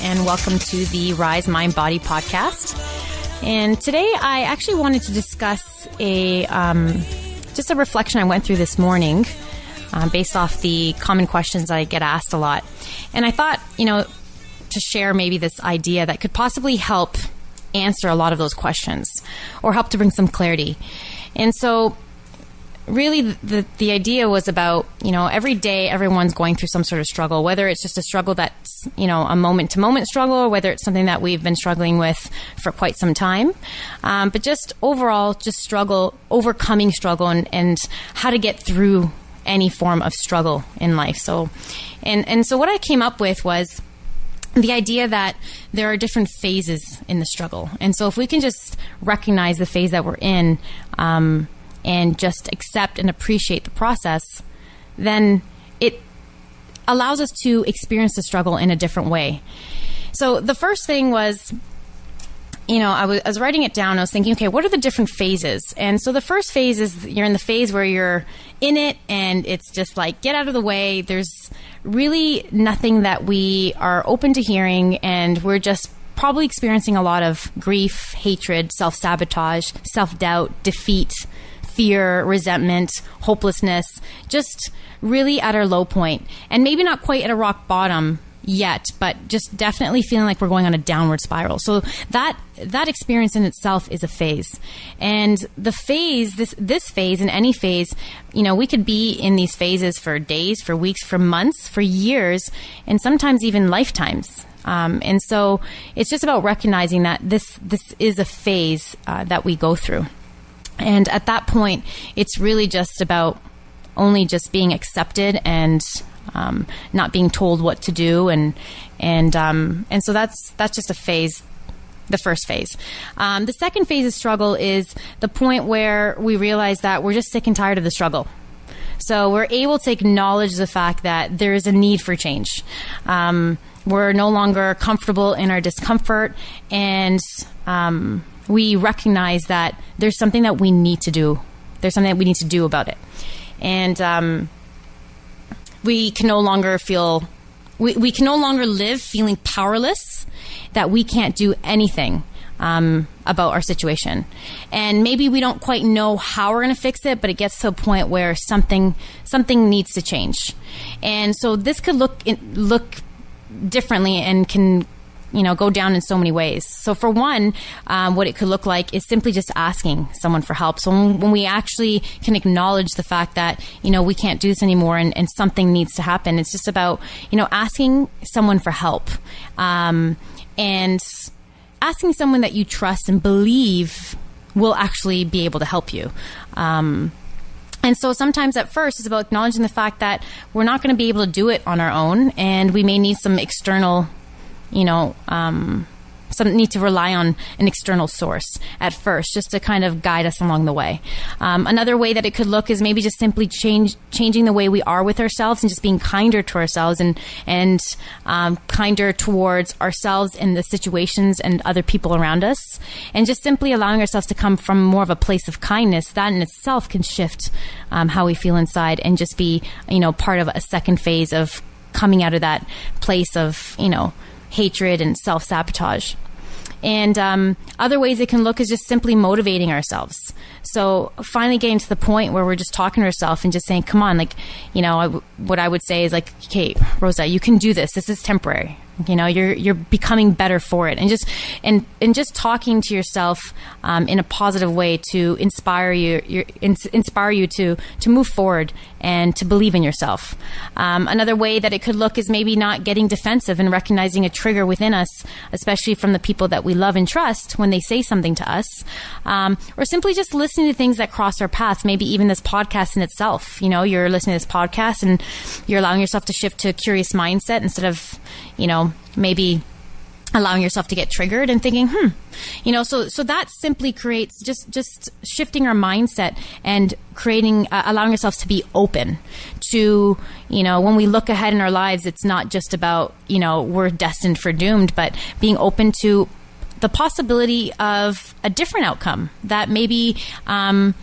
and welcome to the Rise Mind Body podcast. And today, I actually wanted to discuss a um, just a reflection I went through this morning, uh, based off the common questions I get asked a lot. And I thought, you know, to share maybe this idea that could possibly help answer a lot of those questions, or help to bring some clarity. And so, really the the idea was about you know every day everyone's going through some sort of struggle whether it's just a struggle that's you know a moment to moment struggle or whether it's something that we've been struggling with for quite some time. Um, but just overall just struggle overcoming struggle and, and how to get through any form of struggle in life. So and and so what I came up with was the idea that there are different phases in the struggle. And so if we can just recognize the phase that we're in um, and just accept and appreciate the process, then it allows us to experience the struggle in a different way. So the first thing was, you know, I was, I was writing it down. I was thinking, okay, what are the different phases? And so the first phase is you're in the phase where you're in it and it's just like, get out of the way. There's really nothing that we are open to hearing and we're just probably experiencing a lot of grief, hatred, self sabotage, self doubt, defeat, fear, resentment, hopelessness, just really at our low point. And maybe not quite at a rock bottom yet, but just definitely feeling like we're going on a downward spiral. So that that experience in itself is a phase. And the phase, this this phase and any phase, you know, we could be in these phases for days, for weeks, for months, for years, and sometimes even lifetimes. Um, and so it's just about recognizing that this this is a phase uh, that we go through. And at that point, it's really just about only just being accepted and um, not being told what to do, and and um, and so that's that's just a phase. The first phase. Um, the second phase of struggle is the point where we realize that we're just sick and tired of the struggle. So we're able to acknowledge the fact that there is a need for change. Um, we're no longer comfortable in our discomfort, and um, we recognize that there's something that we need to do. There's something that we need to do about it. And um, we can no longer feel, we, we can no longer live feeling powerless, that we can't do anything. Um, about our situation. And maybe we don't quite know how we're going to fix it, but it gets to a point where something something needs to change. And so this could look look differently and can you know go down in so many ways. So for one, um, what it could look like is simply just asking someone for help. So when, when, we actually can acknowledge the fact that you know we can't do this anymore and, and something needs to happen, it's just about you know asking someone for help um, and asking someone that you trust and believe will actually be able to help you. Um, and so sometimes at first it's about acknowledging the fact that we're not going to be able to do it on our own and we may need some external you know, um, some need to rely on an external source at first, just to kind of guide us along the way. Um, another way that it could look is maybe just simply change changing the way we are with ourselves and just being kinder to ourselves and and um, kinder towards ourselves and the situations and other people around us, and just simply allowing ourselves to come from more of a place of kindness. That in itself can shift um, how we feel inside and just be you know part of a second phase of coming out of that place of you know hatred and self sabotage. And um, other ways it can look is just simply motivating ourselves. So finally getting to the point where we're just talking to ourselves and just saying, come on, like, you know, I w- what I would say is like, okay, Rosa, you can do this. This is temporary. You know, you're you're becoming better for it, and just and and just talking to yourself um, in a positive way to inspire you, your, inspire you to to move forward and to believe in yourself. Um, another way that it could look is maybe not getting defensive and recognizing a trigger within us, especially from the people that we love and trust when they say something to us, um, or simply just listening to things that cross our paths. Maybe even this podcast in itself. You know, you're listening to this podcast and you're allowing yourself to shift to a curious mindset instead of you know, maybe allowing yourself to get triggered and thinking hmm you know so so that simply creates just just shifting our mindset and creating uh, allowing ourselves to be open to you know when we look ahead in our lives it's not just about you know we're destined for doomed but being open to the possibility of a different outcome that maybe um,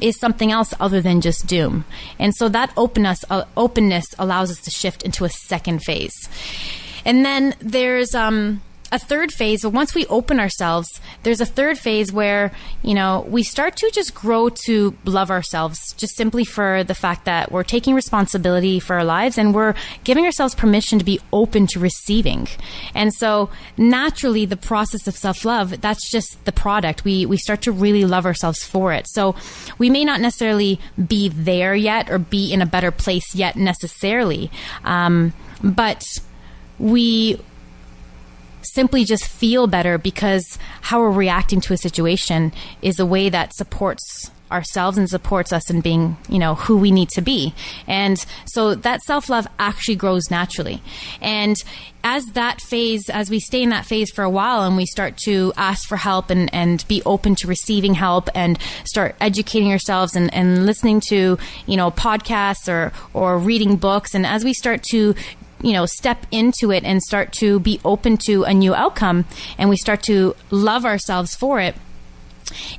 is something else other than just doom. And so that openness uh, openness allows us to shift into a second phase And then there's um, a third phase. Once we open ourselves, there's a third phase where, you know, we start to just grow to love ourselves just simply for the fact that we're taking responsibility for our lives and we're giving ourselves permission to be open to receiving. And so naturally the process of self-love, that's just the product. We, we start to really love ourselves for it. So we may not necessarily be there yet or be in a better place yet necessarily. Um, but we simply just feel better because how we're reacting to a situation is a way that supports ourselves and supports us in being, you know, who we need to be. And so that self love actually grows naturally. And as that phase, as we stay in that phase for a while and we start to ask for help and, and be open to receiving help and start educating ourselves and, and listening to, you know, podcasts or, or reading books. And as we start to you know, step into it and start to be open to a new outcome and we start to love ourselves for it,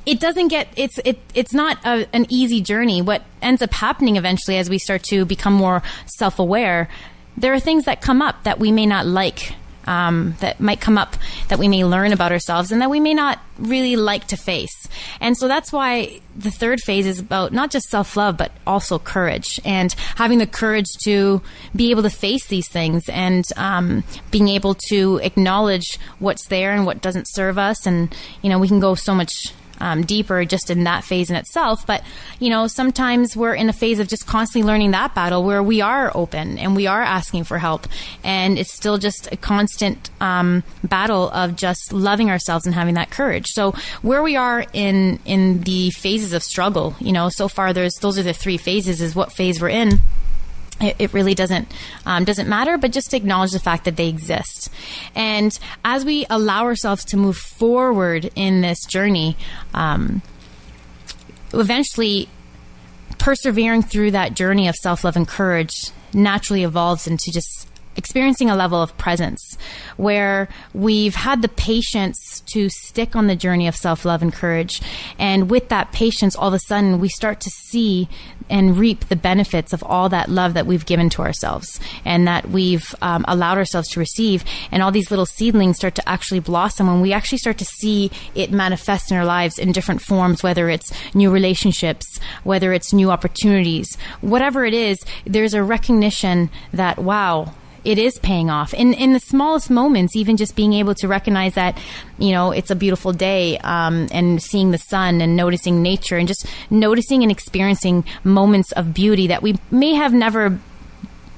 it doesn't get it's it it's not a, an easy journey. What ends up happening eventually as we start to become more self-aware there are things that come up that we may not like um, that might come up that we may learn about ourselves and that we may not really like to face. And so that's why the third phase is about not just self love, but also courage and having the courage to be able to face these things and um, being able to acknowledge what's there and what doesn't serve us. And, you know, we can go so much um, deeper just in that phase in itself. But, you know, sometimes we're in a phase of just constantly learning that battle where we are open and we are asking for help. And it's still just a constant um, battle of just loving ourselves and having that courage. So where we are in, in the phases of struggle, you know, so far there's, those are the three phases is what phase we're in it, it really doesn't um, doesn't matter, but just acknowledge the fact that they exist. And as we allow ourselves to move forward in this journey, um, eventually persevering through that journey of self love and courage naturally evolves into just experiencing a level of presence where we've had the patience to stick on the journey of self love and courage. And with that patience, all of a sudden, we start to see and reap the benefits of all that love that we've given to ourselves and that we've um, allowed ourselves to receive. And all these little seedlings start to actually blossom when we actually start to see it manifest in our lives in different forms, whether it's new relationships, whether it's new opportunities, whatever it is, there's a recognition that, wow, it is paying off. In in the smallest moments even just being able to recognize that you know it's a beautiful day um, and seeing the sun and noticing nature and just noticing and experiencing moments of beauty that we may have never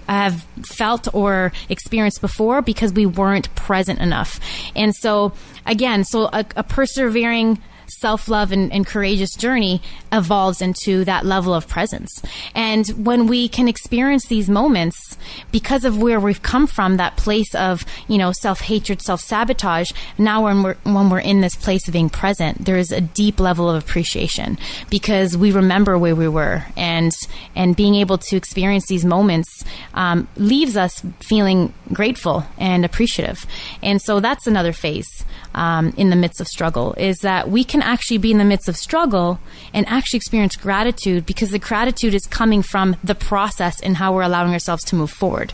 have felt or experienced before because we weren't present enough. And so again so a, a persevering self love and, and, courageous journey evolves into that level of presence. And when we can experience these moments because of where we've come from, that place of, you know, self hatred, self sabotage, now when we're, when we're in this place of being present, there is a deep level of appreciation because we remember where we were and, and being able to experience these moments um, leaves us feeling grateful and appreciative. And so that's another phase um, in the midst of struggle is that we can actually be in the midst of struggle and actually experience gratitude because the gratitude is coming from the process and how we're allowing ourselves to move forward.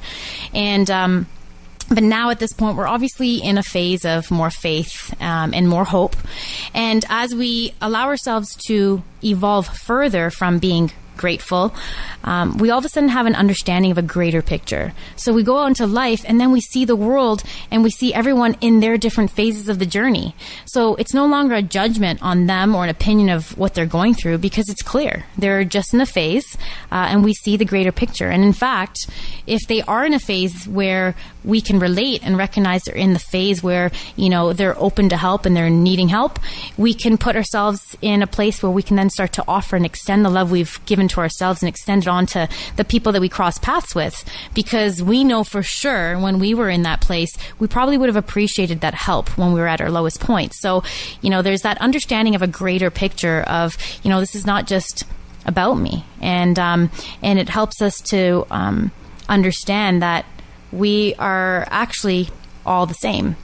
And, um, but now at this point, we're obviously in a phase of more faith um, and more hope. And as we allow ourselves to evolve further from being grateful, um, we all of a sudden have an understanding of a greater picture. So we go out into life and then we see the world and we see everyone in their different phases of the journey. So it's no longer a judgment on them or an opinion of what they're going through because it's clear. They're just in a phase uh, and we see the greater picture. And in fact, if they are in a phase where we can relate and recognize they're in the phase where, you know, they're open to help and they're needing help, we can put ourselves in a place where we can then start to offer and extend the love we've given to ourselves and extend it on to the people that we cross paths with because we know for sure when we were in that place, we probably would have appreciated that help when we were at our lowest point. So, you know, there's that understanding of a greater picture of, you know, this is not just about me. And, um, and it helps us to, um, understand that we are actually all the same.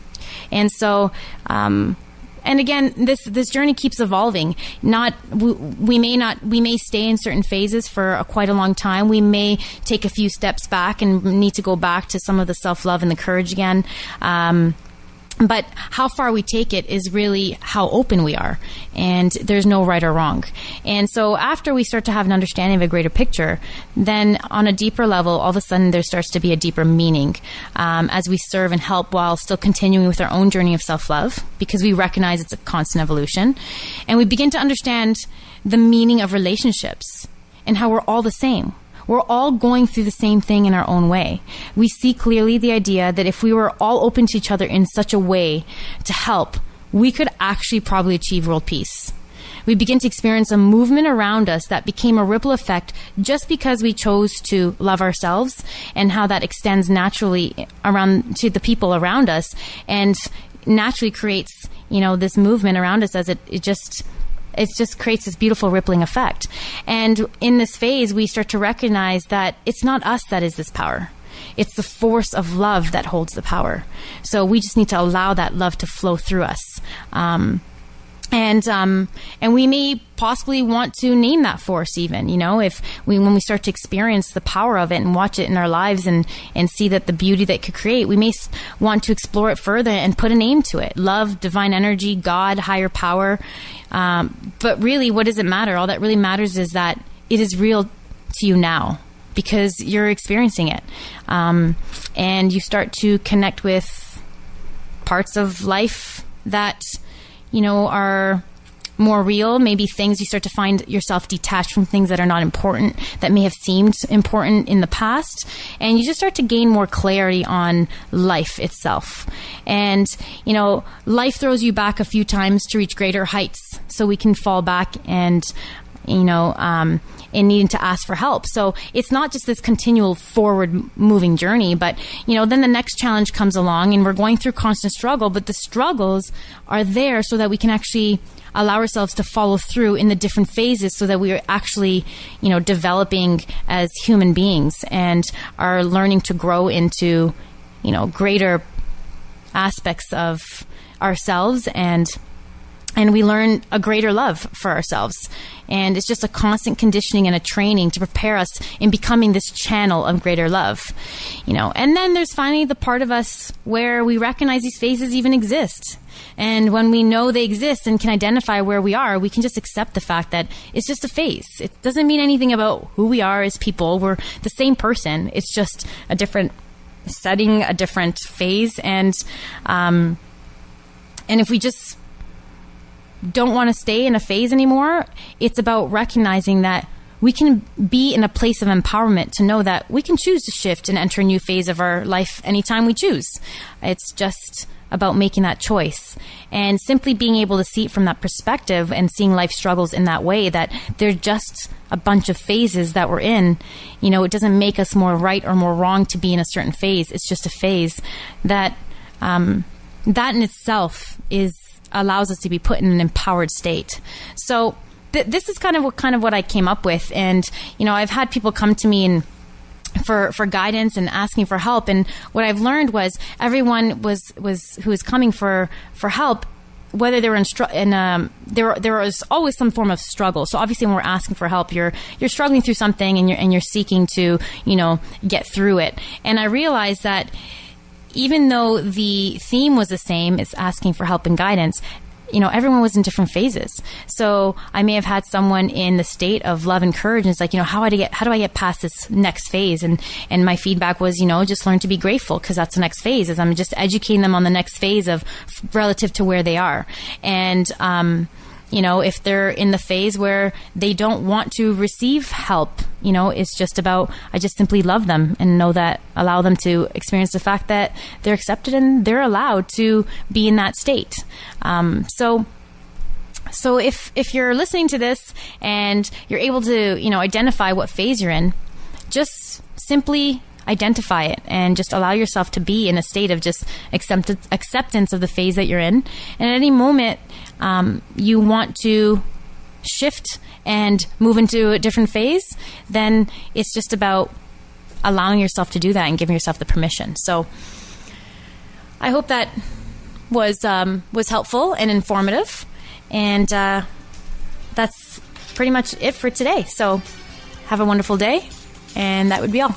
And so, um, and again, this this journey keeps evolving. Not we, we may not we may stay in certain phases for a, quite a long time. We may take a few steps back and need to go back to some of the self love and the courage again. Um, but how far we take it is really how open we are. And there's no right or wrong. And so after we start to have an understanding of a greater picture then on a deeper level all of a sudden there starts to be a deeper meaning um, as we serve and help while still continuing with our own journey of self-love because we recognize it's a constant evolution. And we begin to understand the meaning of relationships and how we're all the same we're all going through the same thing in our own way. We see clearly the idea that if we were all open to each other in such a way to help, we could actually probably achieve world peace. We begin to experience a movement around us that became a ripple effect just because we chose to love ourselves and how that extends naturally around to the people around us and naturally creates, you know, this movement around us as it, it just it just creates this beautiful rippling effect. And in this phase, we start to recognize that it's not us that is this power. It's the force of love that holds the power. So we just need to allow that love to flow through us. Um, and um, and we may possibly want to name that force even you know if we when we start to experience the power of it and watch it in our lives and and see that the beauty that could create we may want to explore it further and put a name to it. Love divine energy god higher power. Um, but really what does it matter? All that really matters is that it is real to you now because you're experiencing it. Um, and you start to connect with parts of life that you know, are more real, maybe things you start to find yourself detached from things that are not important, that may have seemed important in the past. And you just start to gain more clarity on life itself. And, you know, life throws you back a few times to reach greater heights so we can fall back and, you know, um, in needing to ask for help. So it's not just this continual forward moving journey, but you know, then the next challenge comes along and we're going through constant struggle, but the struggles are there so that we can actually allow ourselves to follow through in the different phases so that we are actually, you know, developing as human beings and are learning to grow into, you know, greater aspects of ourselves and and we learn a greater love for ourselves. And it's just a constant conditioning and a training to prepare us in becoming this channel of greater love. You know, and then there's finally the part of us where we recognize these phases even exist. And when we know they exist and can identify where we are, we can just accept the fact that it's just a phase. It doesn't mean anything about who we are as people. We're the same person. It's just a different setting, a different phase. And, um, and if we just don't want to stay in a phase anymore, it's about recognizing that we can be in a place of empowerment to know that we can choose to shift and enter a new phase of our life anytime we choose. It's just about making that choice and simply being able to see it from that perspective and seeing life struggles in that way that they're just a bunch of phases that we're in. You know, it doesn't make us more right or more wrong to be in a certain phase. It's just a phase that, um, that in itself is allows us to be put in an empowered state. So th- this is kind of what kind of what I came up with, and you know I've had people come to me and for for guidance and asking for help and what I've learned was everyone was was who was coming for for help whether they were in, str- in um, there there was always some form of struggle. So obviously, when we're asking for help, you're you're struggling through something, and you're and you're seeking to you know get through it. And I realized that even though the theme was the same, it's asking for help and guidance, you know, everyone was in different phases. So I may have had someone in the state of love and courage, and it's like, you know, how do I get, how do I get past this next phase? And and my feedback was, you know, just learn to be grateful because that's the next phase. Is I'm just educating them on the next phase of relative to where they are, and um, you know, if they're in the phase where they don't want to receive help, you know, it's just about, I just simply love them and know that, allow them to experience the fact that they're accepted and they're allowed to be in that state. Um, so, so if, if you're listening to this and you're able to, you know, identify what phase you're in, just simply identify it and just allow yourself to be in a state of just accept- acceptance of the phase that you're in. And at any moment, um, you want to shift and move into a different phase, then it's just about allowing yourself to do that and giving yourself the permission. So I hope that was um, was helpful and informative, and uh, that's pretty much it for today. So, have a wonderful day, and that would be all.